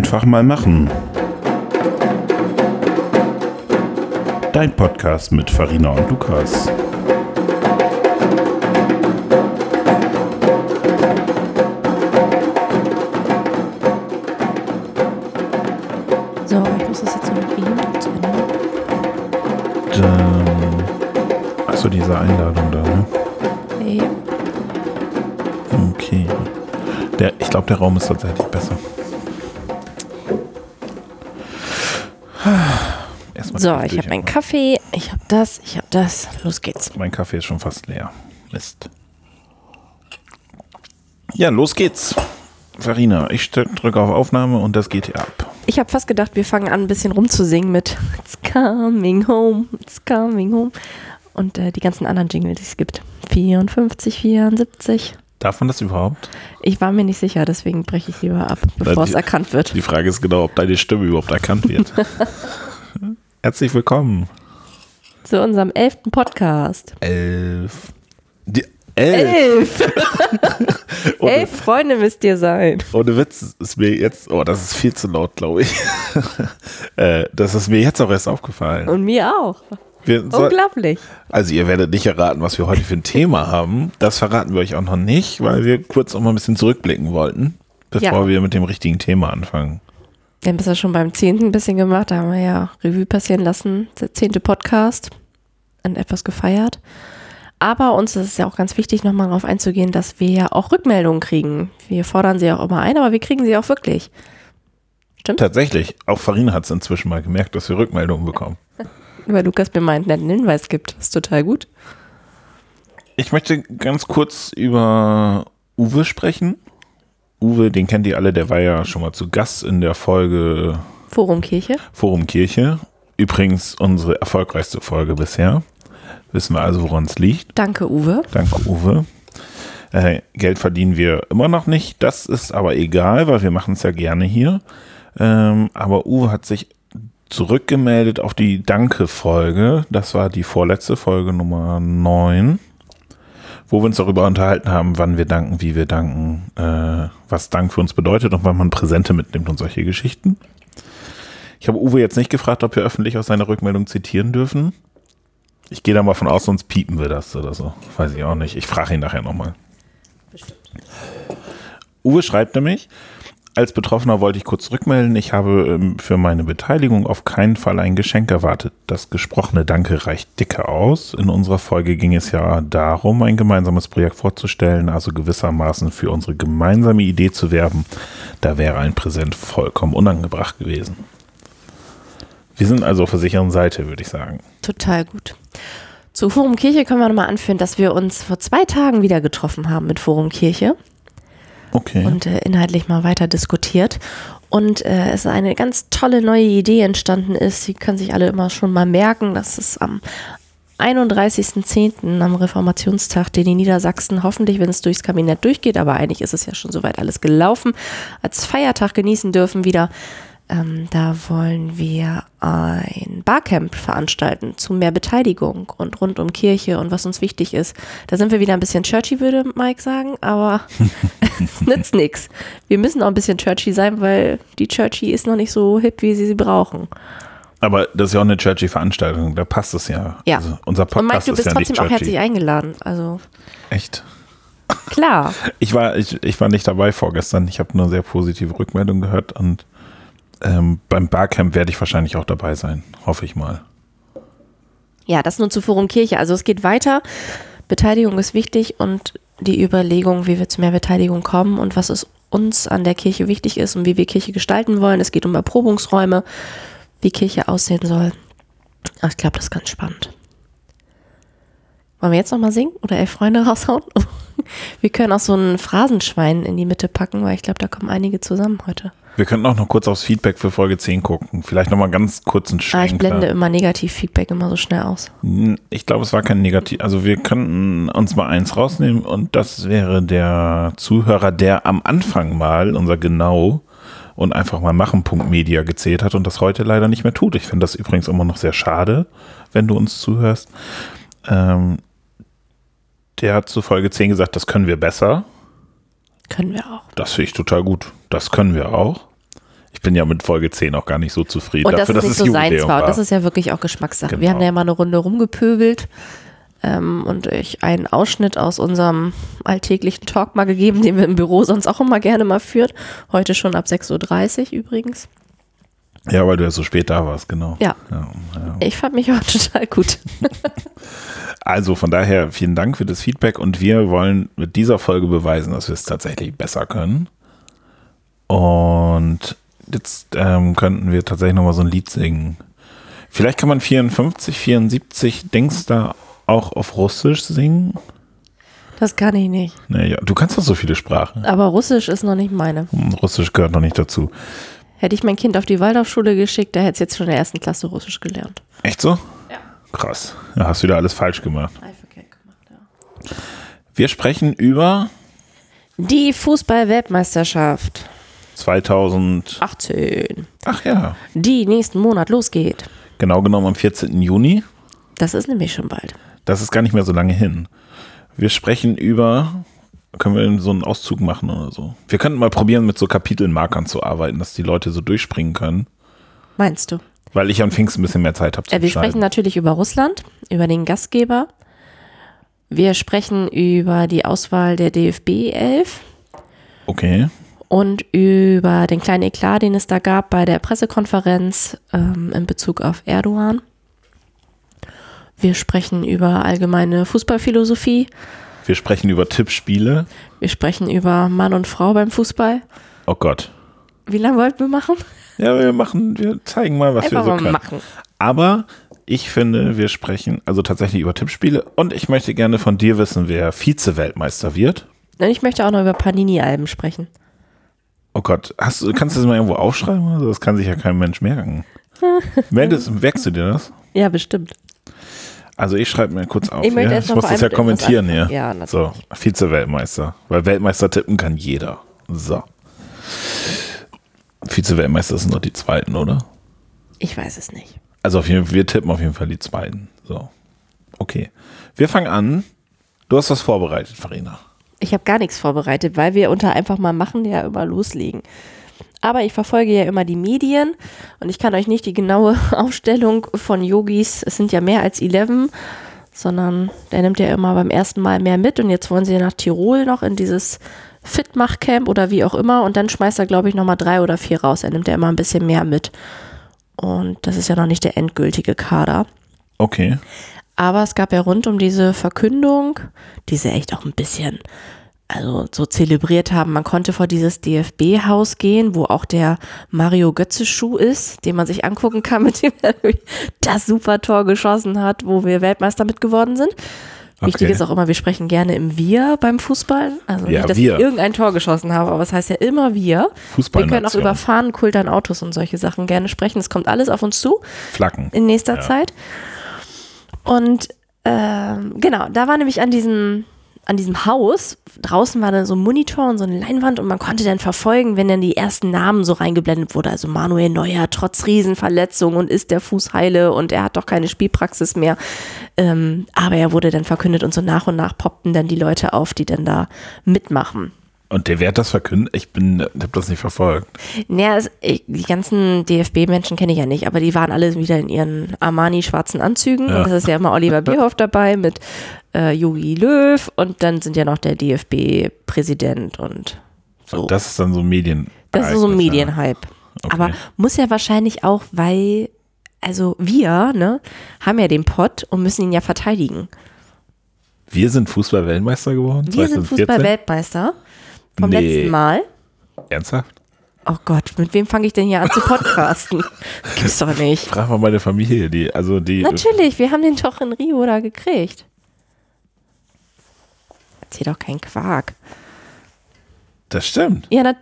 Einfach mal machen. Dein Podcast mit Farina und Lukas. So, ich muss das jetzt noch eben zu Ende. Achso, diese Einladung da, ne? Hey, Okay. Der, ich glaube, der Raum ist tatsächlich besser. So, ich habe meinen. Kaffee, ich habe das, ich habe das. Los geht's. Mein Kaffee ist schon fast leer. Mist. Ja, los geht's. Farina, ich drücke auf Aufnahme und das geht hier ab. Ich habe fast gedacht, wir fangen an, ein bisschen rumzusingen mit It's coming home, it's coming home. Und äh, die ganzen anderen Jingle, die es gibt. 54, 74. Darf man das überhaupt? Ich war mir nicht sicher, deswegen breche ich lieber ab, bevor Na, es die- erkannt wird. Die Frage ist genau, ob deine Stimme überhaupt erkannt wird. Herzlich willkommen. Zu unserem elften Podcast. Elf. Die, elf. Elf! Elf Freunde müsst ihr sein. ohne Witz ist mir jetzt, oh, das ist viel zu laut, glaube ich. äh, das ist mir jetzt auch erst aufgefallen. Und mir auch. Wir Unglaublich. also ihr werdet nicht erraten, was wir heute für ein Thema haben. Das verraten wir euch auch noch nicht, weil wir kurz auch mal ein bisschen zurückblicken wollten, bevor Ja. wir mit dem richtigen Thema anfangen. Wir haben das ja schon beim zehnten ein bisschen gemacht. Da haben wir ja Revue passieren lassen. Der zehnte Podcast. Und etwas gefeiert. Aber uns ist es ja auch ganz wichtig, nochmal darauf einzugehen, dass wir ja auch Rückmeldungen kriegen. Wir fordern sie auch immer ein, aber wir kriegen sie auch wirklich. Tatsächlich, auch Farina hat es inzwischen mal gemerkt, dass wir Rückmeldungen bekommen. Weil Lukas mir meinen netten Hinweis gibt. Das ist total gut. Ich möchte ganz kurz über Uwe sprechen. Uwe, den kennt ihr alle, der war ja schon mal zu Gast in der Folge Forum Kirche. Forum Kirche. Übrigens unsere erfolgreichste Folge bisher. Wissen wir also, woran es liegt. Danke, Uwe. Danke, Uwe. Äh, Geld verdienen wir immer noch nicht. Das ist aber egal, weil wir machen es ja gerne hier. Ähm, aber Uwe hat sich zurückgemeldet auf die Danke-Folge. Das war die vorletzte Folge Nummer 9, wo wir uns darüber unterhalten haben, wann wir danken, wie wir danken, äh, was Dank für uns bedeutet und wann man Präsente mitnimmt und solche Geschichten. Ich habe Uwe jetzt nicht gefragt, ob wir öffentlich aus seiner Rückmeldung zitieren dürfen. Ich gehe da mal von aus, sonst piepen wir das oder so. Weiß ich auch nicht. Ich frage ihn nachher nochmal. Uwe schreibt nämlich, als Betroffener wollte ich kurz rückmelden, ich habe ähm, für meine Beteiligung auf keinen Fall ein Geschenk erwartet. Das gesprochene Danke reicht dicke aus. In unserer Folge ging es ja darum, ein gemeinsames Projekt vorzustellen, also gewissermaßen für unsere gemeinsame Idee zu werben. Da wäre ein Präsent vollkommen unangebracht gewesen. Wir sind also auf der sicheren Seite, würde ich sagen. Total gut. Zu Forum Kirche können wir nochmal anführen, dass wir uns vor zwei Tagen wieder getroffen haben mit Forum Kirche. Okay. und äh, inhaltlich mal weiter diskutiert. Und äh, es eine ganz tolle neue Idee entstanden ist. Sie können sich alle immer schon mal merken, dass es am 31.10. am Reformationstag, den die Niedersachsen hoffentlich, wenn es durchs Kabinett durchgeht, aber eigentlich ist es ja schon soweit alles gelaufen, als Feiertag genießen dürfen wieder. Ähm, da wollen wir ein Barcamp veranstalten zu mehr Beteiligung und rund um Kirche und was uns wichtig ist. Da sind wir wieder ein bisschen churchy, würde Mike sagen, aber es nützt nichts. Wir müssen auch ein bisschen churchy sein, weil die churchy ist noch nicht so hip, wie sie sie brauchen. Aber das ist ja auch eine churchy Veranstaltung, da passt es ja. Ja. Also unser Und Mike, Podcast du ist bist ja trotzdem auch herzlich eingeladen. Also Echt? klar. Ich war, ich, ich war nicht dabei vorgestern. Ich habe nur sehr positive Rückmeldungen gehört und ähm, beim Barcamp werde ich wahrscheinlich auch dabei sein. Hoffe ich mal. Ja, das nur zu Forum Kirche. Also es geht weiter. Beteiligung ist wichtig und die Überlegung, wie wir zu mehr Beteiligung kommen und was es uns an der Kirche wichtig ist und wie wir Kirche gestalten wollen. Es geht um Erprobungsräume, wie Kirche aussehen soll. Ich glaube, das ist ganz spannend. Wollen wir jetzt nochmal singen oder elf Freunde raushauen? Wir können auch so ein Phrasenschwein in die Mitte packen, weil ich glaube, da kommen einige zusammen heute. Wir könnten auch noch kurz aufs Feedback für Folge 10 gucken. Vielleicht nochmal ganz kurz einen Ah, ich blende immer Negativ-Feedback immer so schnell aus. Ich glaube, es war kein Negativ. Also wir könnten uns mal eins rausnehmen und das wäre der Zuhörer, der am Anfang mal unser Genau und einfach mal machen.media gezählt hat und das heute leider nicht mehr tut. Ich finde das übrigens immer noch sehr schade, wenn du uns zuhörst. Ähm, der hat zu Folge 10 gesagt, das können wir besser. Können wir auch. Das finde ich total gut. Das können wir auch. Ich bin ja mit Folge 10 auch gar nicht so zufrieden. Und dafür, das ist nicht dass so es seins Jubiläum war. Das ist ja wirklich auch Geschmackssache. Genau. Wir haben ja mal eine Runde rumgepöbelt ähm, und ich einen Ausschnitt aus unserem alltäglichen Talk mal gegeben, den wir im Büro sonst auch immer gerne mal führt. Heute schon ab 6.30 Uhr übrigens. ja, weil du ja so spät da warst, genau. Ja. Ja, ja. Ich fand mich auch total gut. Also von daher vielen Dank für das Feedback und wir wollen mit dieser Folge beweisen, dass wir es tatsächlich besser können. Und jetzt ähm, könnten wir tatsächlich nochmal so ein Lied singen. Vielleicht kann man 54, 74 Dings da auch auf Russisch singen. Das kann ich nicht. Naja, du kannst doch so viele Sprachen. Aber Russisch ist noch nicht meine. Hm, Russisch gehört noch nicht dazu. Hätte ich mein Kind auf die Waldorfschule geschickt, da hätte es jetzt schon in der ersten Klasse Russisch gelernt. Echt so? Ja. Krass. Ja, hast wieder alles falsch gemacht. Verkehrt gemacht, ja. Wir sprechen über Die Fußball-Weltmeisterschaft 2000. 18, Ach ja, die nächsten Monat losgeht. genau genommen am 14. Juni. Das ist nämlich schon bald. Das ist gar nicht mehr so lange hin. Wir sprechen über, können wir so einen Auszug machen oder so? Wir könnten mal probieren, mit so Kapitelmarkern zu arbeiten, dass die Leute so durchspringen können, Meinst du? weil ich an Pfingsten ein bisschen mehr Zeit habe zu Äh, wir sprechen natürlich über Russland, über den Gastgeber. Wir sprechen über die Auswahl der DFB 11 Okay, und über den kleinen Eklat, den es da gab bei der Pressekonferenz ähm, in Bezug auf Erdogan. Wir sprechen über allgemeine Fußballphilosophie. wir sprechen über Tippspiele. Wir sprechen über Mann und Frau beim Fußball. Oh Gott. Wie lange wollten wir machen? Ja, wir machen, wir zeigen mal, was Einfach wir so können. machen. Aber ich finde, wir sprechen also tatsächlich über Tippspiele und ich möchte gerne von dir wissen, wer Vize-Weltmeister wird. Und ich möchte auch noch über Panini-Alben sprechen. Oh Gott, hast kannst du das mal irgendwo aufschreiben? Das kann sich ja kein Mensch merken. Meldest, merkst du dir das? Ja, bestimmt. Also ich schreibe mir kurz auf. Ich ja? ich muss das ja kommentieren hier. Ja, natürlich. so, Vize-Weltmeister. Weil Weltmeister tippen kann jeder. So. Vize-Weltmeister sind noch die zweiten, oder? Ich weiß es nicht. Also auf jeden Fall, wir tippen auf jeden Fall die zweiten. So. Okay. Wir fangen an. Du hast was vorbereitet, Farina. Ich habe gar nichts vorbereitet, weil wir unter einfach mal machen ja immer loslegen. Aber ich verfolge ja immer die Medien und ich kann euch nicht die genaue Aufstellung von Yogis, es sind ja mehr als 11, sondern der nimmt ja immer beim ersten Mal mehr mit und jetzt wollen sie ja nach Tirol noch in dieses Fitmach-Camp oder wie auch immer und dann schmeißt er, glaube ich, nochmal drei oder vier raus. Er nimmt ja immer ein bisschen mehr mit. Und das ist ja noch nicht der endgültige Kader. Okay. Aber es gab ja rund um diese Verkündung, die sie echt auch ein bisschen, also so zelebriert haben. Man konnte vor dieses DFB-Haus gehen, wo auch der Mario Götze-Schuh ist, den man sich angucken kann, mit dem er das super Tor geschossen hat, wo wir Weltmeister mit geworden sind. Wichtig Okay. ist auch immer, wir sprechen gerne im Wir beim Fußball. Also Ja, nicht, dass wir. ich irgendein Tor geschossen habe, aber es heißt ja immer wir. Wir können auch über Fahnenkult an Autos und solche Sachen gerne sprechen. Es kommt alles auf uns zu Flaggen. in nächster Ja. Zeit. Und ähm, genau, da war nämlich an diesem, an diesem Haus, draußen war dann so ein Monitor und so eine Leinwand und man konnte dann verfolgen, wenn dann die ersten Namen so reingeblendet wurde. Also Manuel Neuer, trotz Riesenverletzung und ist der Fuß heile und er hat doch keine Spielpraxis mehr. Ähm, aber er wurde dann verkündet und so nach und nach poppten dann die Leute auf, die dann da mitmachen. Und der wird das verkündet? Ich bin, habe das nicht verfolgt. Naja, es, ich, die ganzen DFB-Menschen kenne ich ja nicht, aber die waren alle wieder in ihren Armani-schwarzen Anzügen. Ja. Und das ist ja immer Oliver Bierhoff dabei mit äh, Jogi Löw und dann sind ja noch der DFB-Präsident und so. Und das ist dann so Medien. Das ist so ein ja. Medienhype. Okay. Aber muss ja wahrscheinlich auch, weil, also wir, ne, haben ja den Pott und müssen ihn ja verteidigen. Wir sind Fußball-Weltmeister geworden? Wir sind 2014? Fußball-Weltmeister vom Nee. letzten Mal. Ernsthaft? Oh Gott, mit wem fange ich denn hier an zu podcasten? Das gibt's doch nicht. Frag mal meine Familie, die, also die. Natürlich, wir haben den doch in Rio da gekriegt. Erzähl doch keinen Quark. Das stimmt. Ja, na,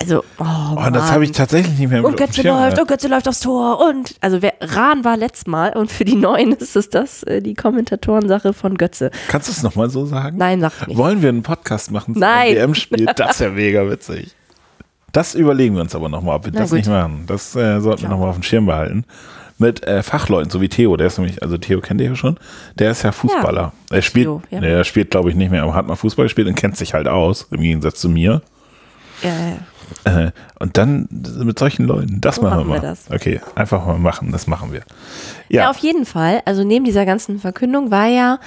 also, oh, Oh, das habe ich tatsächlich nicht mehr Und auf dem Götze Schirm läuft, gehabt. oh Götze läuft aufs Tor und also wer, Rahn war letztes Mal und für die Neuen ist es das, äh, die Kommentatorensache von Götze. Kannst du es nochmal so sagen? Nein, sag ich nicht. Wollen wir einen Podcast machen zum Nein. WM-Spiel? Das wäre mega witzig. Das überlegen wir uns aber nochmal, ob wir Na das gut. nicht machen. Das äh, sollten wir nochmal auf dem Schirm behalten. Mit äh, Fachleuten, so wie Theo, der ist nämlich, also Theo kennt ihr ja schon, der ist ja Fußballer. er spielt, Theo, ja. er spielt glaube ich nicht mehr, aber hat mal Fußball gespielt und kennt sich halt aus, im Gegensatz zu mir. Ja, ja. Äh, und dann mit solchen Leuten, das So machen, wir wir mal. das. Okay, einfach mal machen, das machen wir. Ja. Ja, auf jeden Fall. Also neben dieser ganzen Verkündung war ja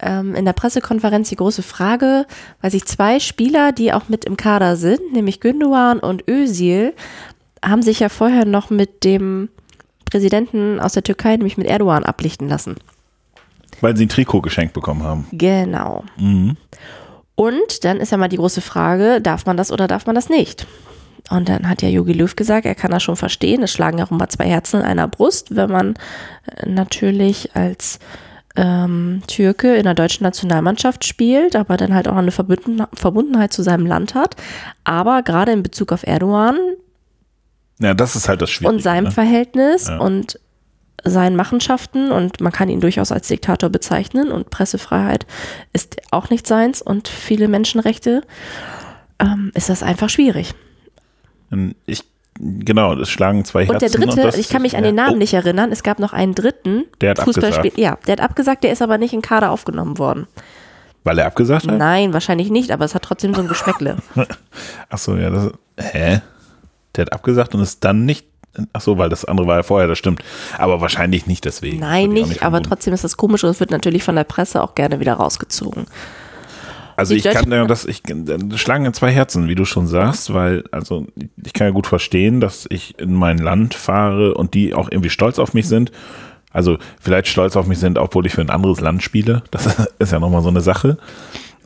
ähm, in der Pressekonferenz die große Frage, weil sich zwei Spieler, die auch mit im Kader sind, nämlich Gündogan und Özil, haben sich ja vorher noch mit dem Präsidenten aus der Türkei, nämlich mit Erdogan, ablichten lassen. weil sie ein Trikot geschenkt bekommen haben. Genau. Mhm. Und dann ist ja mal die große Frage, darf man das oder darf man das nicht? Und dann hat ja Jogi Löw gesagt, er kann das schon verstehen. Es schlagen ja auch immer zwei Herzen in einer Brust, wenn man äh, natürlich als ähm, Türke in der deutschen Nationalmannschaft spielt, aber dann halt auch eine Verbunden Verbundenheit zu seinem Land hat. Aber gerade in Bezug auf Erdogan Ja, das ist halt das Schwierige. und seinem ne? Verhältnis Ja. und seinen Machenschaften und man kann ihn durchaus als Diktator bezeichnen und Pressefreiheit ist auch nicht seins und viele Menschenrechte, ähm, ist das einfach schwierig. Ich, genau, es schlagen zwei Herzen. Und der dritte, das- ich kann mich an den Namen Oh, nicht erinnern, es gab noch einen dritten Der hat Fußballspiel. Ja, der hat abgesagt, der ist aber nicht in Kader aufgenommen worden. Weil er abgesagt hat? Nein, wahrscheinlich nicht, aber es hat trotzdem so ein Geschmäckle. Achso, ja, das. Hä? Der hat abgesagt und ist dann nicht. Achso, weil das andere war ja vorher, das stimmt. Aber wahrscheinlich nicht deswegen. Nein, auch nicht, aber trotzdem ist das komisch und es wird natürlich von der Presse auch gerne wieder rausgezogen. Also die ich kann Deutschen- ja das, ich schlagen ja zwei Herzen, wie du schon sagst, weil, also ich kann ja gut verstehen, dass ich in mein Land fahre und die auch irgendwie stolz auf mich sind. Also vielleicht stolz auf mich sind, obwohl ich für ein anderes Land spiele. Das ist ja nochmal so eine Sache.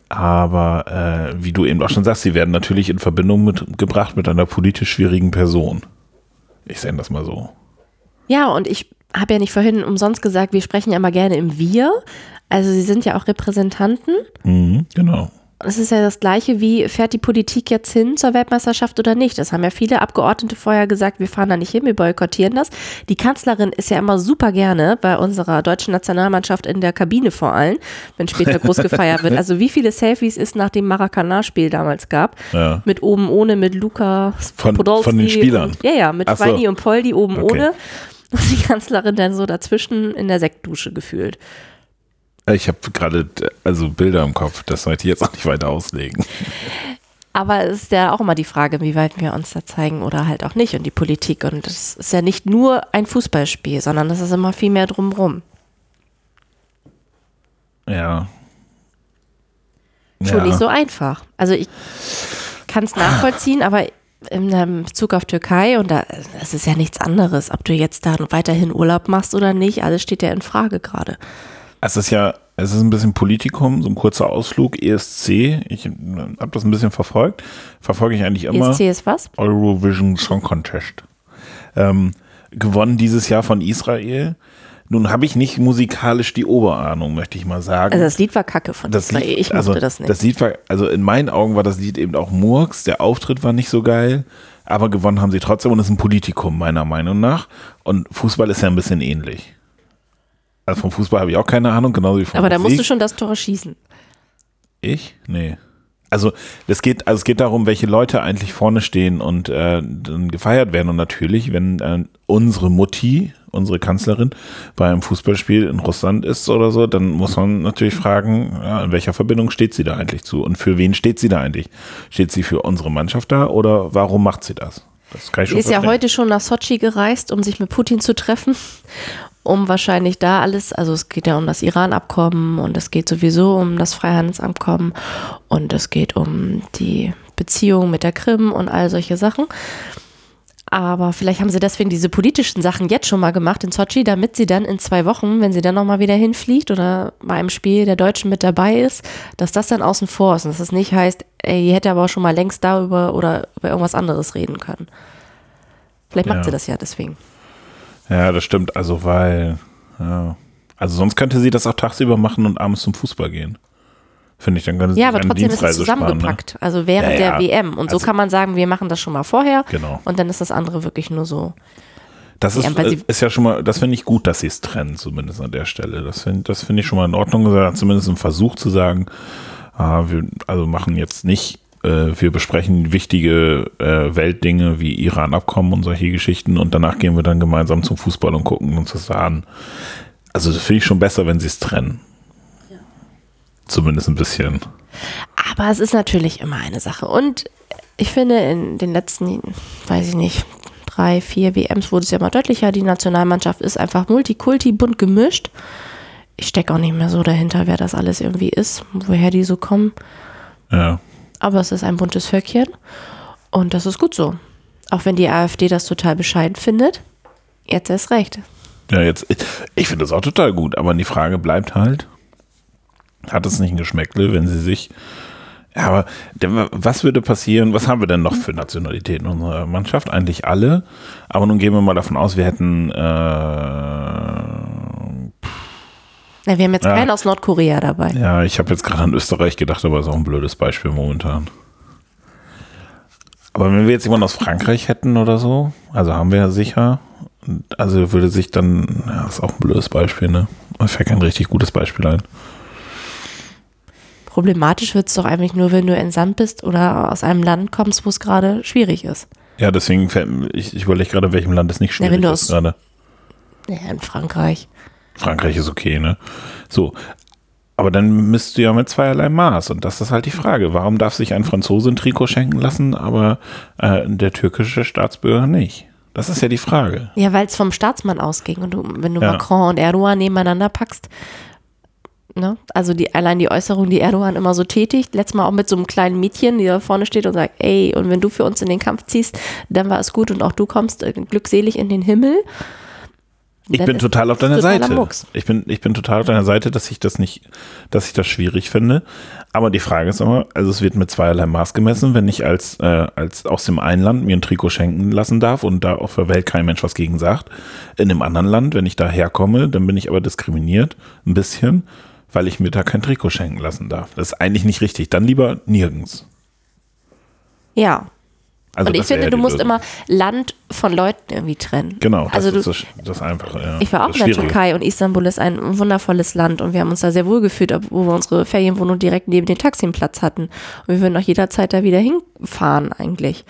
Aber äh, wie du eben auch schon sagst, sie werden natürlich in Verbindung mit, gebracht mit einer politisch schwierigen Person. Ich sehe das mal so. Ja, und ich habe ja nicht vorhin umsonst gesagt, wir sprechen ja immer gerne im Wir. Also sie sind ja auch Repräsentanten. Mhm, genau. Es ist ja das Gleiche wie, fährt die Politik jetzt hin zur Weltmeisterschaft oder nicht? Das haben ja viele Abgeordnete vorher gesagt, wir fahren da nicht hin, wir boykottieren das. Die Kanzlerin ist ja immer super gerne bei unserer deutschen Nationalmannschaft in der Kabine vor allem, wenn später groß gefeiert wird. Also wie viele Selfies es nach dem Maracanã-Spiel damals gab? Ja. Mit oben ohne, mit Luca Von- Podolski von den Spielern? Und, ja, ja, mit Ach so. Schweini und Poldi oben Okay. ohne. Und die Kanzlerin dann so dazwischen in der Sektdusche gefühlt. Ich habe gerade also Bilder im Kopf, das sollte ich jetzt auch nicht weiter auslegen. Aber es ist ja auch immer die Frage, wie weit wir uns da zeigen oder halt auch nicht und die Politik. Und es ist ja nicht nur ein Fußballspiel, sondern es ist immer viel mehr drumrum. Ja. Schon ja. nicht so einfach. Also ich kann es nachvollziehen, aber in ähm, Bezug auf Türkei und da, es ist ja nichts anderes, ob du jetzt da weiterhin Urlaub machst oder nicht, alles steht ja in Frage gerade. Es ist ja, es ist ein bisschen Politikum, so ein kurzer Ausflug, ESC. Ich habe das ein bisschen verfolgt. Verfolge ich eigentlich immer. ESC ist was? Eurovision Song Contest. Ähm, gewonnen dieses Jahr von Israel. Nun habe ich nicht musikalisch die Oberahnung, möchte ich mal sagen. Also das Lied war kacke von das Israel. Lied, Ich mochte also, das nicht. Das Lied war, also in meinen Augen war das Lied eben auch Murks. Der Auftritt war nicht so geil, aber gewonnen haben sie trotzdem und es ist ein Politikum, meiner Meinung nach. Und Fußball ist ja ein bisschen ähnlich. Also vom Fußball habe ich auch keine Ahnung, genauso wie vom aber da musst du schon das Tor schießen. Ich? Nee. Also es geht, also es geht darum, welche Leute eigentlich vorne stehen und äh, dann gefeiert werden. Und natürlich, wenn äh, unsere Mutti, unsere Kanzlerin, bei einem Fußballspiel in Russland ist oder so, dann muss man natürlich fragen, ja, in welcher Verbindung steht sie da eigentlich zu und für wen steht sie da eigentlich? Steht sie für unsere Mannschaft da oder warum macht sie das? Das kann ich Sie ist ja verstehen. heute schon nach Sochi gereist, um sich mit Putin zu treffen, um wahrscheinlich da alles, also es geht ja um das Iran-Abkommen und es geht sowieso um das Freihandelsabkommen und es geht um die Beziehung mit der Krim und all solche Sachen. Aber vielleicht haben sie deswegen diese politischen Sachen jetzt schon mal gemacht in Sochi, damit sie dann in zwei Wochen, wenn sie dann nochmal wieder hinfliegt oder bei einem Spiel der Deutschen mit dabei ist, dass das dann außen vor ist und dass es nicht heißt, ey, ihr hätte aber auch schon mal längst darüber oder über irgendwas anderes reden können. Vielleicht macht Ja. sie das ja deswegen. Ja, das stimmt. Also weil, ja. Also sonst könnte sie das auch tagsüber machen und abends zum Fußball gehen. Finde ich, dann könnte sie Ja, aber trotzdem ist es Dienstreise sparen, ne? zusammengepackt. Also während Ja, ja. der WM. Und so Also- kann man sagen, wir machen das schon mal vorher. Genau. Und dann ist das andere wirklich nur so. Das ist, Ja, weil sie- ist ja schon mal, das finde ich gut, dass sie es trennen, zumindest an der Stelle. Das finde das finde ich schon mal in Ordnung. Zumindest ein Versuch zu sagen, ah, wir also machen jetzt nicht, äh, wir besprechen wichtige äh, Weltdinge wie Iran-Abkommen und solche Geschichten und danach gehen wir dann gemeinsam zum Fußball und gucken uns das an. Also das finde ich schon besser, wenn sie es trennen. Zumindest ein bisschen. Aber es ist natürlich immer eine Sache. Und ich finde, in den letzten, weiß ich nicht, drei, vier WMs wurde es ja mal deutlicher, die Nationalmannschaft ist einfach multikulti, bunt gemischt. Ich stecke auch nicht mehr so dahinter, wer das alles irgendwie ist, woher die so kommen. Ja. Aber es ist ein buntes Völkchen und das ist gut so. Auch wenn die AfD das total bescheiden findet, jetzt erst recht. Ja, jetzt, ich, finde das auch total gut, aber die Frage bleibt halt, hat es nicht ein Geschmäckle, wenn sie sich ja, aber was würde passieren? Was haben wir denn noch für Nationalitäten in unserer Mannschaft? Eigentlich alle. Aber nun gehen wir mal davon aus, wir hätten. Äh, ja, wir haben jetzt Ja. keinen aus Nordkorea dabei. ja, ich habe jetzt gerade an Österreich gedacht, aber ist auch ein blödes Beispiel momentan. Aber wenn wir jetzt jemanden aus Frankreich hätten oder so, also haben wir ja sicher. Also würde sich dann, ja, ist auch ein blödes Beispiel, ne? Mir fällt kein richtig gutes Beispiel ein. Problematisch wird es doch eigentlich nur, wenn du entsandt bist oder aus einem Land kommst, wo es gerade schwierig ist. Ja, deswegen, fällt, ich, ich überlege gerade, welchem Land es nicht schwierig wenn du ist gerade. Ja, in Frankreich. Frankreich ist okay, ne? So. Aber dann misst du ja mit zweierlei Maß. Und das ist halt die Frage. Warum darf sich ein Franzose ein Trikot schenken lassen, aber äh, der türkische Staatsbürger nicht? Das ist ja die Frage. Ja, weil es vom Staatsmann ausging. Und du, wenn du Ja. Macron und Erdogan nebeneinander packst, ne? also die, allein die Äußerung, die Erdogan immer so tätigt, letztes Mal auch mit so einem kleinen Mädchen, die da vorne steht und sagt, ey, und wenn du für uns in den Kampf ziehst, dann war es gut und auch du kommst äh, glückselig in den Himmel. Ich bin total auf deiner Seite. Mucks. Ich bin, ich bin total auf deiner Seite, dass ich das nicht, dass ich das schwierig finde. Aber die Frage ist immer, also es wird mit zweierlei Maß gemessen, wenn ich als, äh, als aus dem einen Land mir ein Trikot schenken lassen darf und da auf der Welt kein Mensch was gegen sagt. In dem anderen Land, wenn ich da herkomme, dann bin ich aber diskriminiert, ein bisschen, weil ich mir da kein Trikot schenken lassen darf. Das ist eigentlich nicht richtig. Dann lieber nirgends. Ja. Also und ich finde, du musst Lösung. immer Land von Leuten irgendwie trennen. Genau, das also du, ist das, Einfache. Ja. Ich war auch in der. Türkei und Istanbul ist ein wundervolles Land und wir haben uns da sehr wohl gefühlt, obwohl wir unsere Ferienwohnung direkt neben den Taximplatz hatten. Und wir würden auch jederzeit da wieder hinfahren eigentlich.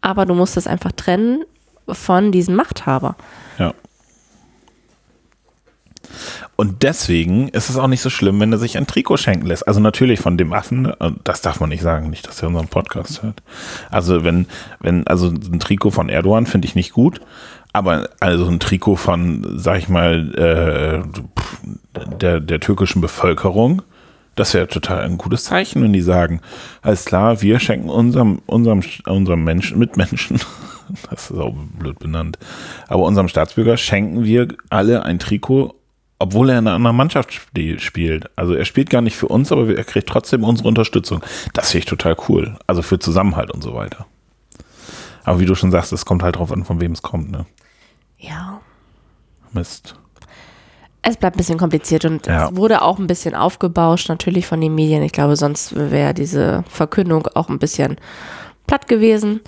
Aber du musst das einfach trennen von diesem Machthaber. Ja. Und deswegen ist es auch nicht so schlimm, wenn er sich ein Trikot schenken lässt. Also natürlich von dem Affen, äh, das darf man nicht sagen, nicht, dass er unseren Podcast hört. Also wenn, wenn, also ein Trikot von Erdogan finde ich nicht gut, aber also ein Trikot von, sag ich mal, äh, der, der türkischen Bevölkerung, das wäre total ein gutes Zeichen, wenn die sagen, alles klar, wir schenken unserem, unserem, unserem Menschen, Mitmenschen, das ist auch blöd benannt, aber unserem Staatsbürger schenken wir alle ein Trikot, obwohl er in einer anderen Mannschaft spie- spielt. Also er spielt gar nicht für uns, aber er kriegt trotzdem unsere Unterstützung. Das finde ich total cool. Also für Zusammenhalt und so weiter. Aber wie du schon sagst, es kommt halt drauf an, von wem es kommt, ne? Ja. Mist. Es bleibt ein bisschen kompliziert und Ja. es wurde auch ein bisschen aufgebauscht, natürlich von den Medien. Ich glaube, sonst wäre diese Verkündung auch ein bisschen platt gewesen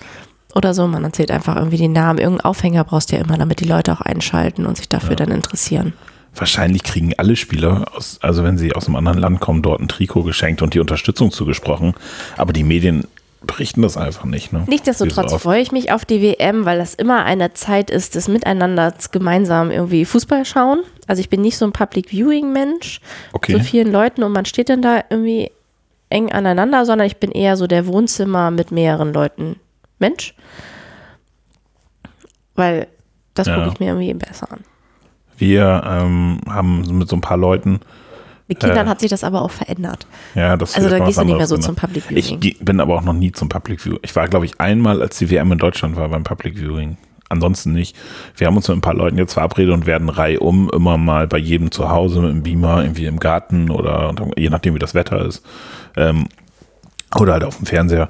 oder so. Man erzählt einfach irgendwie den Namen. Irgendeinen Aufhänger brauchst du ja immer, damit die Leute auch einschalten und sich dafür dann interessieren. Wahrscheinlich kriegen alle Spieler, aus, also wenn sie aus einem anderen Land kommen, dort ein Trikot geschenkt und die Unterstützung zugesprochen. Aber die Medien berichten das einfach nicht. Ne? Nichtsdestotrotz so freue ich mich auf die WM, weil das immer eine Zeit ist des Miteinanders gemeinsam irgendwie Fußball schauen. Also ich bin nicht so ein Public Viewing Mensch, Okay. so vielen Leuten und man steht dann da irgendwie eng aneinander, sondern ich bin eher so der Wohnzimmer mit mehreren Leuten Mensch. Weil das Ja. gucke ich mir irgendwie besser an. Wir ähm, haben mit so ein paar Leuten, Mit Kindern Äh. hat sich das aber auch verändert. ja, das Also da gehst du nicht mehr so zum Public Ich Viewing. ge- bin aber auch noch nie zum Public Viewing. Ich war, glaube ich, einmal, als die WM in Deutschland war, beim Public Viewing. Ansonsten nicht. Wir haben uns mit ein paar Leuten jetzt verabredet und werden reihum immer mal bei jedem zu Hause mit dem Beamer, irgendwie im Garten oder je nachdem, wie das Wetter ist. Ähm, oder halt auf dem Fernseher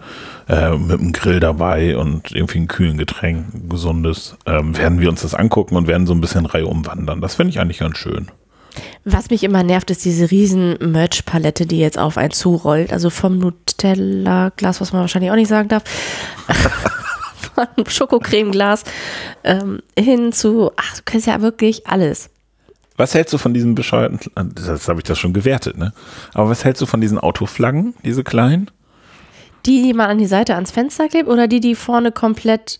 äh, mit einem Grill dabei und irgendwie ein kühlen Getränk, ein gesundes, ähm, werden wir uns das angucken und werden so ein bisschen reihum wandern. Das finde ich eigentlich ganz schön. Was mich immer nervt, ist diese riesen Merch-Palette, die jetzt auf einen zurollt. Also vom Nutella-Glas, was man wahrscheinlich auch nicht sagen darf, von Schokocremeglas ähm, hin zu, ach, du kennst ja wirklich alles. Was hältst du von diesen bescheuerten, das habe ich das schon gewertet, ne? Aber was hältst du von diesen Autoflaggen, diese kleinen? Die, die man an die Seite ans Fenster klebt oder die, die vorne komplett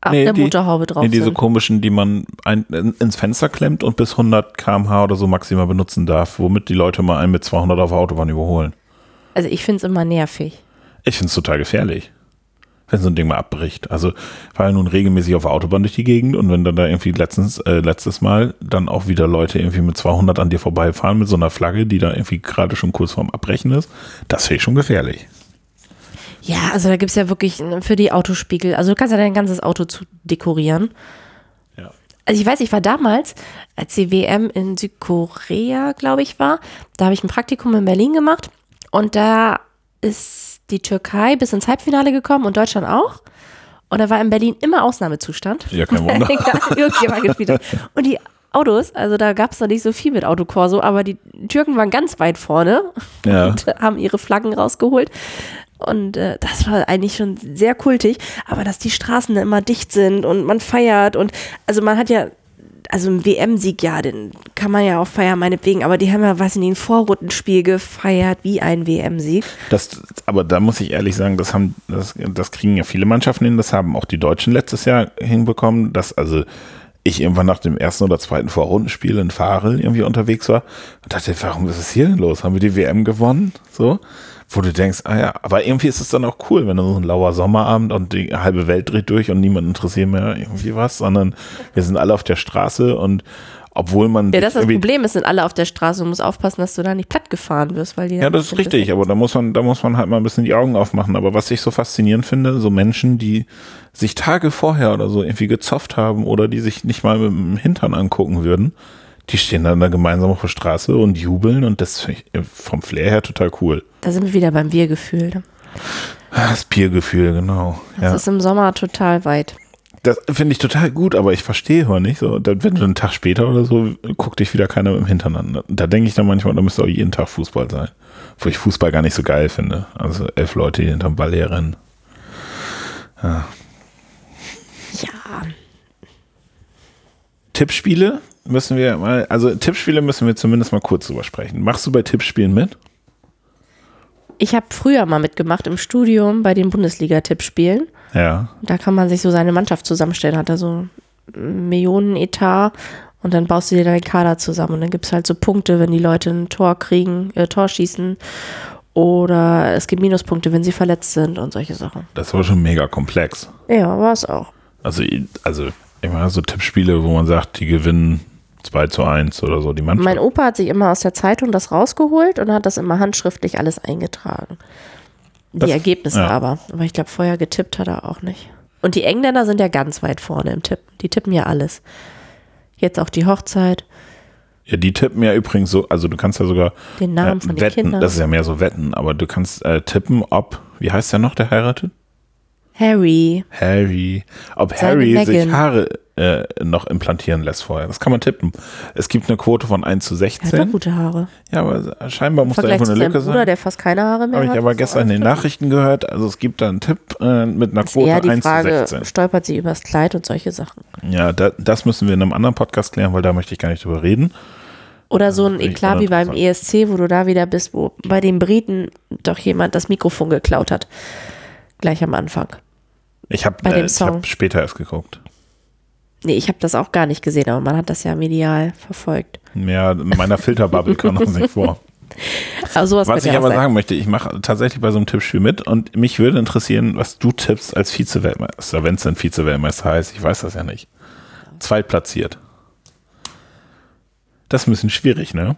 auf Nee, der die- Motorhaube drauf Nee, diese sind? komischen, die man ein, in, ins Fenster klemmt und bis 100 km/h oder so maximal benutzen darf, womit die Leute mal einen mit 200 auf der Autobahn überholen. Also ich finde es immer nervig. Ich finde es total gefährlich. wenn so ein Ding mal abbricht. Also fahre ja nun regelmäßig auf der Autobahn durch die Gegend und wenn dann da irgendwie letztens, äh, letztes Mal dann auch wieder Leute irgendwie mit 200 an dir vorbeifahren mit so einer Flagge, die da irgendwie gerade schon kurz vorm Abbrechen ist, das finde ich schon gefährlich. Ja, also da gibt es ja wirklich für die Autospiegel, also du kannst ja dein ganzes Auto zu dekorieren. Ja. Also ich weiß, ich war damals, als die WM in Südkorea, glaube ich, war, da habe ich ein Praktikum in Berlin gemacht und da ist die Türkei bis ins Halbfinale gekommen und Deutschland auch. Und da war in Berlin immer Ausnahmezustand. Ja, kein Wunder. Irgendjemand gespielt hat. Und die Autos, also da gab es noch nicht so viel mit Autokorso, aber die Türken waren ganz weit vorne Ja. und haben ihre Flaggen rausgeholt. Und äh, das war eigentlich schon sehr kultig, aber dass die Straßen immer dicht sind und man feiert und also man hat ja, also ein WM-Sieg, ja, den kann man ja auch feiern, meinetwegen, aber die haben ja, ich nicht, ein Vorrundenspiel gefeiert wie ein WM-Sieg. Das, aber da muss ich ehrlich sagen, das haben, das, das kriegen ja viele Mannschaften hin, das haben auch die Deutschen letztes Jahr hinbekommen, dass also ich irgendwann nach dem ersten oder zweiten Vorrundenspiel in Farel irgendwie unterwegs war und dachte, warum ist es hier denn los? Haben wir die WM gewonnen? So, wo du denkst, ah ja, aber irgendwie ist es dann auch cool, wenn du so ein lauer Sommerabend und die halbe Welt dreht durch und niemand interessiert mehr irgendwie was, sondern wir sind alle auf der Straße und obwohl man Ja, das ist das Problem, es sind alle auf der Straße und musst aufpassen, dass du da nicht platt gefahren wirst, weil die Ja, das ist richtig, aber da muss man, da muss man halt mal ein bisschen die Augen aufmachen. Aber was ich so faszinierend finde, so Menschen, die sich Tage vorher oder so irgendwie gezofft haben oder die sich nicht mal mit dem Hintern angucken würden, die stehen dann da gemeinsam auf der Straße und jubeln und das finde ich vom Flair her total cool. Da sind wir wieder beim Wir-Gefühl. ne? Das Peer-Gefühl, genau. Das Ja. ist im Sommer total weit. Das finde ich total gut, aber ich verstehe aber nicht so. Wenn du einen Tag später oder so, guckt dich wieder keiner Hintern an. Da denke ich dann manchmal, da müsste auch jeden Tag Fußball sein. Wo ich Fußball gar nicht so geil finde. Also elf Leute, die hinterm Ball herrennen. Ja, Tippspiele müssen wir mal, also Tippspiele müssen wir zumindest mal kurz drüber sprechen. Machst du bei Tippspielen mit? ich habe früher mal mitgemacht im Studium bei den Bundesliga-Tippspielen. Ja. Da kann man sich so seine Mannschaft zusammenstellen, hat da so Millionenetat und dann baust du dir deinen Kader zusammen und dann gibt es halt so Punkte, wenn die Leute ein Tor kriegen, äh, Tor schießen oder es gibt Minuspunkte, wenn sie verletzt sind und solche Sachen. Das war schon mega komplex. Ja, war es auch. Also, also ich meine, so Tippspiele, wo man sagt, die gewinnen 2 zu 1 oder so, die Mannschaft. Mein Opa hat sich immer aus der Zeitung das rausgeholt und hat das immer handschriftlich alles eingetragen. Die Das- Ergebnisse ja. aber. Aber ich glaube, vorher getippt hat er auch nicht. Und die Engländer sind ja ganz weit vorne im Tippen. Die tippen ja alles. Jetzt auch die Hochzeit, Ja, die tippen ja übrigens so, also du kannst ja sogar den Namen äh, von den wetten, Kindern. das ist ja mehr so Wetten, aber du kannst äh, tippen, ob, wie heißt der noch, der heiratet? Harry. Harry, ob Seine Harry sich Meghan. Haare äh, noch implantieren lässt vorher. Das kann man tippen. Es gibt eine Quote von 1 zu Er hat doch 16. gute Haare. Ja, aber scheinbar muss da irgendwo zu eine Lücke Bruder, sein. der fast keine Haare mehr Habe ich hat. aber gestern in den Nachrichten gehört. Also es gibt da einen Tipp äh, mit einer Quote eher die 1 zu Frage, 16. stolpert sie übers Kleid und solche Sachen. Ja, da, das müssen wir in einem anderen Podcast klären, weil da möchte ich gar nicht drüber reden. Oder so ein finde ich Eklat wie beim ESC, wo du da wieder bist, wo bei den Briten doch jemand das Mikrofon geklaut hat. Gleich am Anfang. Ich habe äh, ich hab später erst geguckt. Nee, ich habe das auch gar nicht gesehen, aber man hat das ja medial verfolgt. Ja, in meiner Filterbubble kam das nicht vor. Aber sowas Was ich aber sein. sagen möchte, ich mache tatsächlich bei so einem Tippspiel mit und mich würde interessieren, was du tippst als Vize-Weltmeister, wenn es denn Vize-Weltmeister heißt. Ich weiß das ja nicht. Zweitplatziert. Das ist ein bisschen schwierig, ne?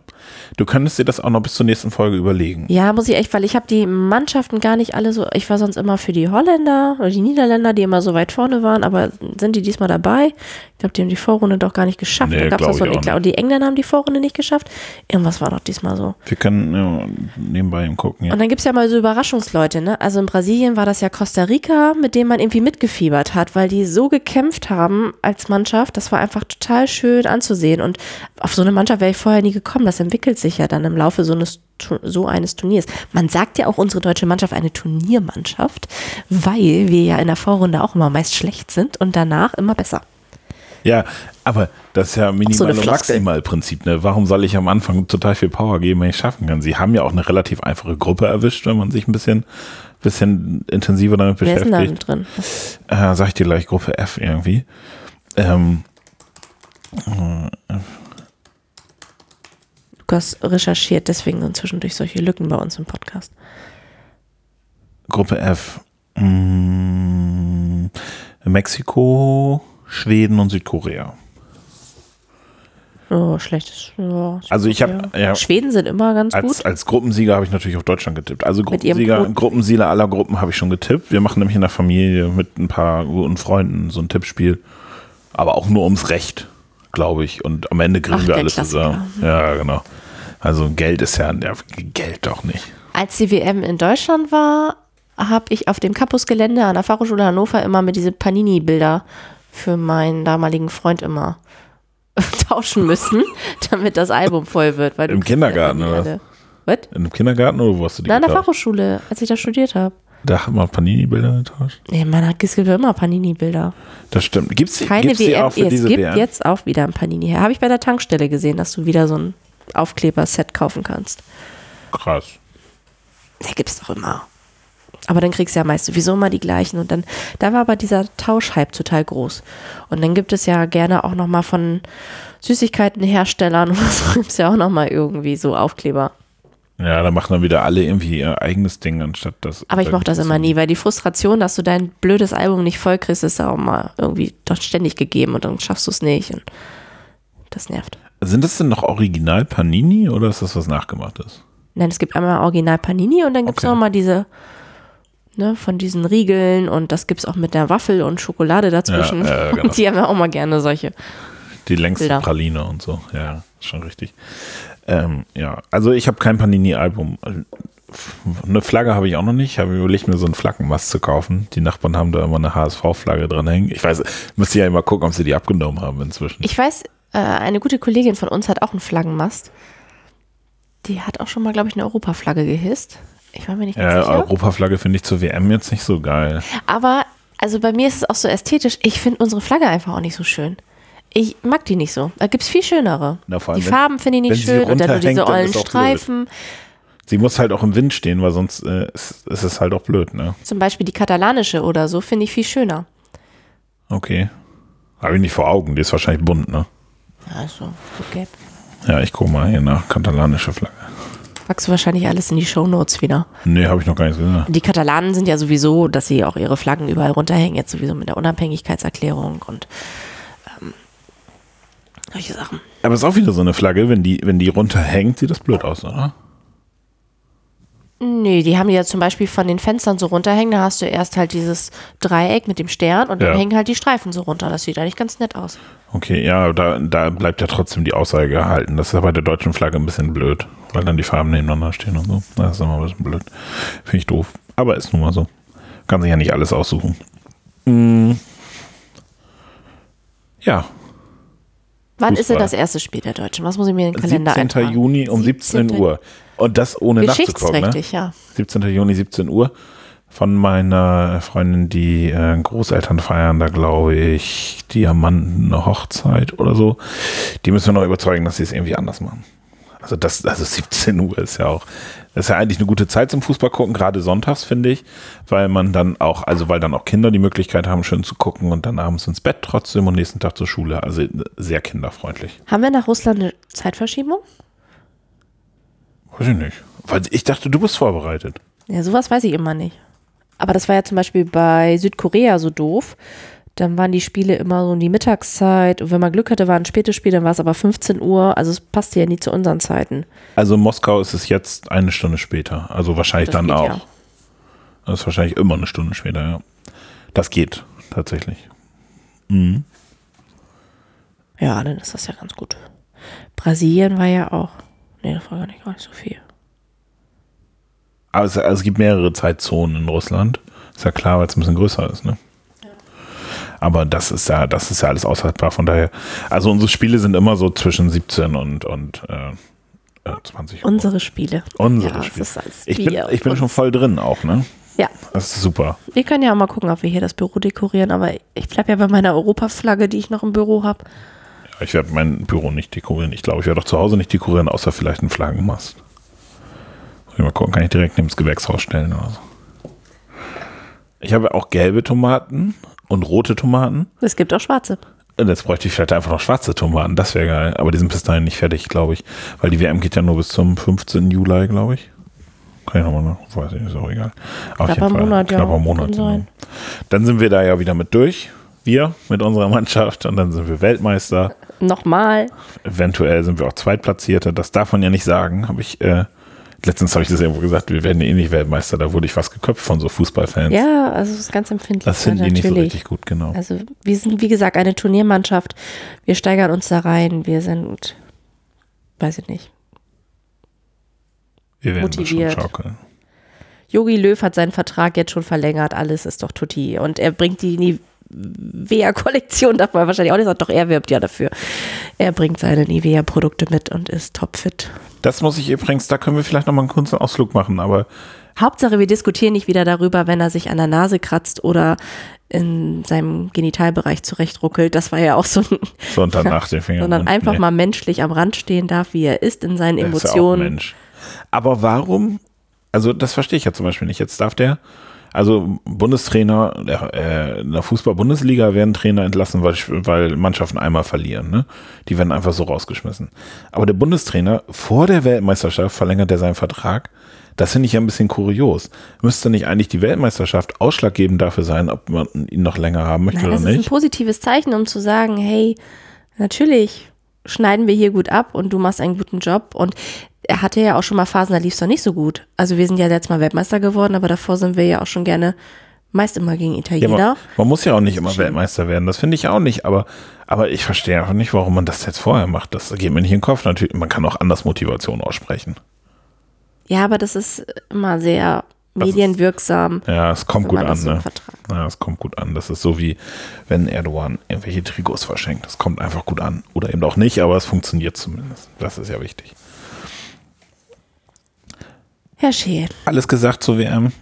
Du könntest dir das auch noch bis zur nächsten Folge überlegen. Ja, muss ich echt, weil ich habe die Mannschaften gar nicht alle so. Ich war sonst immer für die Holländer oder die Niederländer, die immer so weit vorne waren, aber sind die diesmal dabei? Ich glaube, die haben die Vorrunde doch gar nicht geschafft. Nee, da gab's so ich einen auch Eklat. Und die Engländer haben die Vorrunde nicht geschafft. Irgendwas war doch diesmal so. Wir können ja, nebenbei gucken. Ja. Und dann gibt's ja mal so Überraschungsleute, ne? Also in Brasilien war das ja Costa Rica, mit dem man irgendwie mitgefiebert hat, weil die so gekämpft haben als Mannschaft. Das war einfach total schön anzusehen. Und auf so eine Mannschaft wäre ich vorher nie gekommen. Das entwickelt sich ja dann im Laufe so eines, so eines Turniers. Man sagt ja auch unsere deutsche Mannschaft eine Turniermannschaft, weil wir ja in der Vorrunde auch immer meist schlecht sind und danach immer besser. Ja, aber das ist ja so Minimal- eine und. Ne? Warum soll ich am Anfang total viel Power geben, wenn ich schaffen kann? Sie haben ja auch eine relativ einfache Gruppe erwischt, wenn man sich ein bisschen, bisschen intensiver damit Wer ist denn da beschäftigt. drin? Äh, sag ich dir gleich, Gruppe F irgendwie. Ähm, Lukas recherchiert deswegen sind zwischendurch solche Lücken bei uns im Podcast. Gruppe F. Mm, Mexiko, Schweden und Südkorea. Oh, schlechtes. Ja, Also ich habe ja, Schweden sind immer ganz als, gut. als Gruppensieger habe ich natürlich auf Deutschland getippt. Also Gruppensieger, Gruppensieger aller Gruppen habe ich schon getippt. Wir machen nämlich in der Familie mit ein paar guten Freunden so ein Tippspiel. Aber auch nur ums Recht, glaube ich. Und am Ende kriegen Ach, wir alles Klassiker. zusammen. Ja, genau. Also Geld ist ja, ja Geld doch nicht. Als die WM in Deutschland war, habe ich auf dem Campusgelände an der Fachhochschule Hannover immer mit diese Panini-Bilder für meinen damaligen Freund immer tauschen müssen, damit das Album voll wird. Im Kindergarten, oder alle. Was? In einem Kindergarten oder wo hast du die Nein, an der? Fachhochschule, als ich da studiert habe. Da hat man Panini-Bilder getauscht. Nee, man, es gibt ja immer Panini-Bilder. Das stimmt. Gibt's die, Keine gibt's WM. auch für Es diese gibt WM? jetzt auch wieder ein Panini her. Habe ich bei der Tankstelle gesehen, dass du wieder so ein Aufkleber-Set kaufen kannst. Krass. Der gibt es doch immer. Aber dann kriegst du ja meist sowieso immer die gleichen. Und dann, da war aber dieser Tauschhype total groß. Und dann gibt es ja gerne auch nochmal von Süßigkeitenherstellern oder so, gibt es ja auch nochmal irgendwie so Aufkleber. Ja, da machen dann wieder alle irgendwie ihr eigenes Ding, anstatt das. Aber ich mochte das immer nie, weil die Frustration, dass du dein blödes Album nicht voll kriegst, ist ja auch mal irgendwie doch ständig gegeben und dann schaffst du es nicht. Und das nervt. Sind das denn noch original Panini oder ist das was nachgemachtes? Nein, es gibt einmal Original Panini und dann gibt es Okay. mal diese, ne, von diesen Riegeln und das gibt es auch mit der Waffel und Schokolade dazwischen. Ja, ja, genau. Die haben ja auch mal gerne solche. Die längste Bilder. Praline und so. Ja, schon richtig. Ähm, ja, also ich habe kein Panini-Album. Eine Flagge habe ich auch noch nicht. Ich habe überlegt, mir so einen Flaggenmast zu kaufen. Die Nachbarn haben da immer eine HSV-Flagge dran hängen. Ich weiß, müsste ja immer gucken, ob sie die abgenommen haben inzwischen. Ich weiß, äh, eine gute Kollegin von uns hat auch einen Flaggenmast. Die hat auch schon mal, glaube ich, eine Europaflagge gehisst. Ich war mir nicht ganz Ja, sicher. Europaflagge finde ich zur WM jetzt nicht so geil. Aber, also bei mir ist es auch so ästhetisch. Ich finde unsere Flagge einfach auch nicht so schön. Ich mag die nicht so. Da gibt es viel schönere. Na, allem, die wenn- Farben finde ich nicht schön und dann nur diese ollen blöd. Streifen. Sie muss halt auch im Wind stehen, weil sonst äh, ist, ist es halt auch blöd, ne? Zum Beispiel die katalanische oder so finde ich viel schöner. Okay. Habe ich nicht vor Augen. Die ist wahrscheinlich bunt, ne? Also, so gelb. Ja, ich gucke mal hier nach katalanische Flagge. Packst du wahrscheinlich alles in die Shownotes wieder. Nee, habe ich noch gar nicht gesagt. Die Katalanen sind ja sowieso, dass sie auch ihre Flaggen überall runterhängen, jetzt sowieso mit der Unabhängigkeitserklärung und solche Sachen. Aber es ist auch wieder so eine Flagge, wenn die, wenn die runterhängt, sieht das blöd aus, oder? Nee, die haben die ja zum Beispiel von den Fenstern so runterhängen. Da hast du erst halt dieses Dreieck mit dem Stern und dann Ja. hängen halt die Streifen so runter. Das sieht eigentlich ganz nett aus. Okay, ja, da, da bleibt ja trotzdem die Aussage gehalten. Das ist ja bei der deutschen Flagge ein bisschen blöd, weil dann die Farben nebeneinander stehen und so. Das ist immer ein bisschen blöd. Finde ich doof. Aber ist nun mal so. Kann sich ja nicht alles aussuchen. Mm. Ja, Wann ist denn Fußball. das erste Spiel der Deutschen? Was muss ich mir in den Kalender 17. eintragen? Juni um 17 17. Uhr. Und das ohne nachzugucken. Ne? Ja. 17. Juni, 17 Uhr. Von meiner Freundin, die äh, Großeltern feiern, da glaube ich, Diamanten Hochzeit oder so. Die müssen wir noch überzeugen, dass sie es irgendwie anders machen. Also das, also 17 Uhr ist ja auch, das ist ja eigentlich eine gute Zeit zum Fußball gucken, gerade sonntags, finde ich, weil man dann auch, also weil dann auch Kinder die Möglichkeit haben, schön zu gucken und dann abends ins Bett trotzdem und nächsten Tag zur Schule. Also sehr kinderfreundlich. Haben wir nach Russland eine Zeitverschiebung? Weiß ich nicht. Weil ich dachte, du bist vorbereitet. Ja, sowas weiß ich immer nicht. Aber das war ja zum Beispiel bei Südkorea so doof. Dann waren die Spiele immer so um die Mittagszeit. Und wenn man Glück hatte, waren späte Spiele, dann war es aber 15 Uhr. Also es passte ja nie zu unseren Zeiten. Also in Moskau ist es jetzt eine Stunde später. Also wahrscheinlich Das dann auch. ja. Das ist wahrscheinlich immer eine Stunde später, ja. Das geht tatsächlich. Mhm. Ja, dann ist das ja ganz gut. Brasilien war ja auch. Nee, das war gar nicht, gar nicht so viel. Aber es, also es gibt mehrere Zeitzonen in Russland. Ist ja klar, weil es ein bisschen größer ist, ne? Aber das ist ja, das ist ja alles aushaltbar. Von daher, also unsere Spiele sind immer so zwischen 17 und, und äh, äh, 20 Uhr. Unsere Spiele. Unsere ja, Spiele. Ich bin, ich bin schon voll drin auch, ne? Ja, Das ist super. wir können ja auch mal gucken, ob wir hier das Büro dekorieren. Aber ich bleibe ja bei meiner Europaflagge, die ich noch im Büro habe. Ich werde mein Büro nicht dekorieren. Ich glaube, ich werde auch zu Hause nicht dekorieren, außer vielleicht einen Flaggenmast. Mal gucken, kann ich direkt neben das Gewächshaus stellen oder so. Ich habe auch gelbe Tomaten und rote Tomaten. Es gibt auch schwarze. Jetzt bräuchte ich vielleicht einfach noch schwarze Tomaten, das wäre geil. Aber die sind bis dahin nicht fertig, glaube ich. Weil die WM geht ja nur bis zum 15. Juli, glaube ich. Kann ich nochmal nach, weiß ich, ist auch egal. Auf Knapper Monat, ja, knapper kann Monat. Genau. Dann sind wir da ja wieder mit durch. Wir mit unserer Mannschaft und dann sind wir Weltmeister. Nochmal. Eventuell sind wir auch Zweitplatzierte. Das darf man ja nicht sagen. Habe ich, äh, letztens habe ich das irgendwo gesagt, wir werden eh nicht Weltmeister. Da wurde ich fast geköpft von so Fußballfans. Ja, also das ist ganz empfindlich. das finden ja, die nicht so richtig gut, genau. Also wir sind, wie gesagt, eine Turniermannschaft. Wir steigern uns da rein. Wir sind, weiß ich nicht. Wir werden das schon motiviert. schaukeln. Yogi Löw hat seinen Vertrag jetzt schon verlängert. Alles ist doch tutti. Und er bringt die Nivea-Kollektion, darf man wahrscheinlich auch nicht sagen. Doch, er wirbt ja dafür. Er bringt seine Nivea-Produkte mit und ist topfit. Das muss ich übrigens, da können wir vielleicht nochmal einen kurzen Ausflug machen, aber Hauptsache, wir diskutieren nicht wieder darüber, wenn er sich an der Nase kratzt oder in seinem Genitalbereich zurechtruckelt. Das war ja auch so ein, so und danach den Finger. sondern einfach Nee. mal menschlich am Rand stehen darf, wie er ist in seinen Der ist ja auch ein Emotionen. Mensch. Aber warum? Also, das verstehe ich ja zum Beispiel nicht. Jetzt darf der, also Bundestrainer der, äh, in der Fußball-Bundesliga werden Trainer entlassen, weil, weil Mannschaften einmal verlieren. Ne? Die werden einfach so rausgeschmissen. Aber der Bundestrainer vor der Weltmeisterschaft verlängert er seinen Vertrag. Das finde ich ja ein bisschen kurios. Müsste nicht eigentlich die Weltmeisterschaft ausschlaggebend dafür sein, ob man ihn noch länger haben möchte Nein, oder das ist ein nicht? positives Zeichen, um zu sagen, hey, natürlich schneiden wir hier gut ab und du machst einen guten Job. Und er hatte ja auch schon mal Phasen, da lief es doch nicht so gut. Also wir sind ja letztes Mal Weltmeister geworden, aber davor sind wir ja auch schon gerne meist immer gegen Ja, Italiener. man, man muss ja auch nicht immer Weltmeister werden, das finde ich auch nicht, aber, aber ich verstehe auch nicht, warum man das jetzt vorher macht. Das geht mir nicht in den Kopf. Natürlich, man kann auch anders Motivation aussprechen. Ja, aber das ist immer sehr Das ist- medienwirksam. Ja, es kommt wenn gut an, das so ne? Ja, es kommt gut an. Das ist so wie, wenn Erdogan irgendwelche Trikots verschenkt. Das kommt einfach gut an. Oder eben auch nicht, aber es funktioniert zumindest. Das ist ja wichtig. Herr Scheel, Alles gesagt zur WM.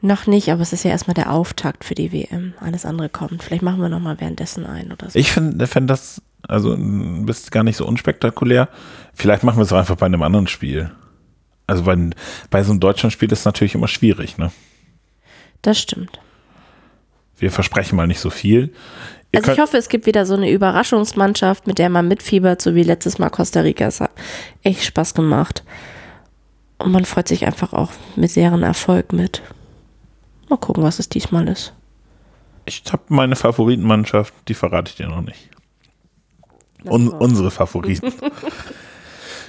noch nicht, aber es ist ja erstmal der Auftakt für die WM. Alles andere kommt. Vielleicht machen wir noch mal währenddessen ein oder so. Ich finde find das, also, bist gar nicht so unspektakulär. Vielleicht machen wir es auch einfach bei einem anderen Spiel. Also bei, bei so einem Deutschlandspiel ist es natürlich immer schwierig, ne? Das stimmt. Wir versprechen mal nicht so viel. Ihr Also ich hoffe, es gibt wieder so eine Überraschungsmannschaft, mit der man mitfiebert, so wie letztes Mal Costa Rica. Es hat echt Spaß gemacht. Und man freut sich einfach auch mit deren Erfolg mit. Mal gucken, was es diesmal ist. ich habe meine Favoritenmannschaft, die verrate ich dir noch nicht. Un unsere Favoriten.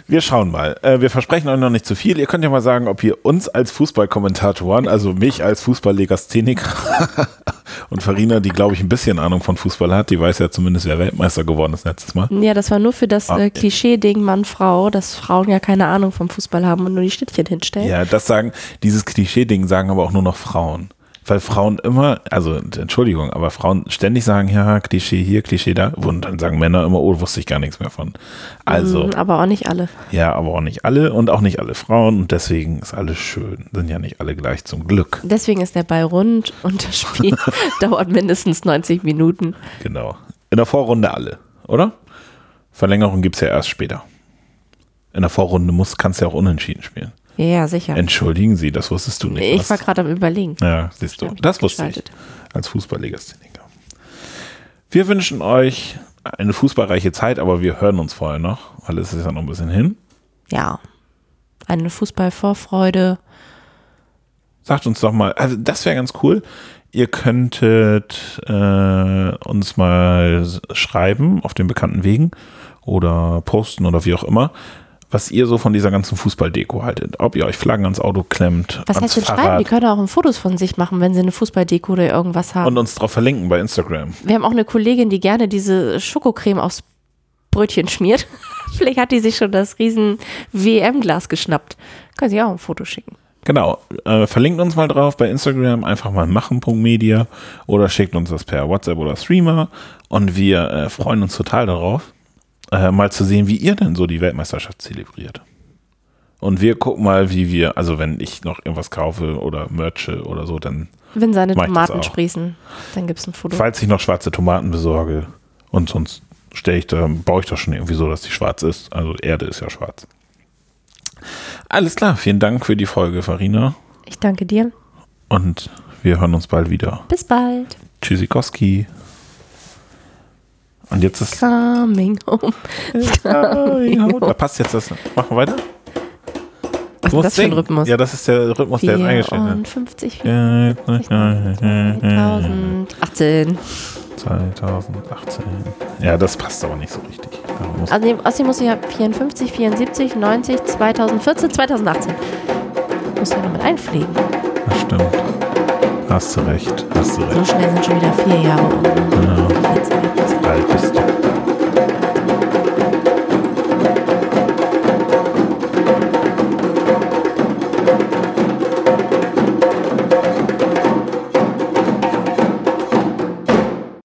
Wir schauen mal. Äh, wir versprechen euch noch nicht zu viel. Ihr könnt ja mal sagen, ob ihr uns als Fußballkommentatoren, also mich als Fußballlegastheniker und Farina, die glaube ich ein bisschen Ahnung von Fußball hat, die weiß ja zumindest, wer Weltmeister geworden ist letztes Mal. Ja, das war nur für das Ah, äh. Klischee-Ding Mann-Frau, dass Frauen ja keine Ahnung vom Fußball haben und nur die Schnittchen hinstellen. Ja, das sagen, dieses Klischee-Ding sagen aber auch nur noch Frauen. Weil Frauen immer, also Entschuldigung, aber Frauen ständig sagen, ja, Klischee hier, Klischee da. Und dann sagen Männer immer, oh, wusste ich gar nichts mehr von. Also, Mm, Aber auch nicht alle. ja, aber auch nicht alle und auch nicht alle Frauen. Und deswegen ist alles schön. Sind ja nicht alle gleich zum Glück. Deswegen ist der Ball rund und das Spiel dauert mindestens 90 Minuten. Genau. In der Vorrunde alle, oder? Verlängerung gibt es ja erst später. In der Vorrunde muss, kannst du ja auch unentschieden spielen. Ja, ja, sicher. Entschuldigen Sie, das wusstest du nicht. Ich was? war gerade am Überlegen. Ja, siehst du. Das wusste ich als Fußballlegastheniker. Wir wünschen euch eine fußballreiche Zeit, aber wir hören uns vorher noch, weil es ist ja noch ein bisschen hin. Ja. Eine Fußballvorfreude. Sagt uns doch mal, also das wäre ganz cool. Ihr könntet äh, uns mal schreiben auf den bekannten Wegen oder posten oder wie auch immer, was ihr so von dieser ganzen Fußballdeko haltet. Ob ihr euch Flaggen ans Auto klemmt, Was heißt denn schreiben? Die können auch Fotos von sich machen, wenn sie eine Fußballdeko oder irgendwas haben. und uns drauf verlinken bei Instagram. Wir haben auch eine Kollegin, die gerne diese Schokocreme aufs Brötchen schmiert. Vielleicht hat die sich schon das riesen WM-Glas geschnappt. Können Sie auch ein Foto schicken. Genau, äh, verlinkt uns mal drauf bei Instagram, einfach mal machen.media oder schickt uns das per WhatsApp oder Streamer und wir äh, freuen uns total darauf, äh, mal zu sehen, wie ihr denn so die Weltmeisterschaft zelebriert. Und wir gucken mal, wie wir, also wenn ich noch irgendwas kaufe oder Merche oder so, dann, Wenn seine Tomaten sprießen, dann gibt es ein Foto. falls ich noch schwarze Tomaten besorge und sonst stelle ich da, baue ich das schon irgendwie so, dass die schwarz ist. Also Erde ist ja schwarz. Alles klar, vielen Dank für die Folge, Farina. Ich danke dir. Und wir hören uns bald wieder. Bis bald. Tschüssikowski. Und jetzt ist. Coming home. Da passt jetzt das. Machen wir weiter? Was ist das für ein singen. Rhythmus? Ja, das ist der Rhythmus, der jetzt eingestellt 54, ist. 2018. 2018. Ja, das passt aber nicht so richtig. Muss- Also außerdem muss ich ja 54, 74, 90, 2014, 2018. Muss ja noch mit einfliegen. Hast du recht, hast du So recht. schnell sind schon wieder vier Jahre um. Ja, Jetzt- alt bist du.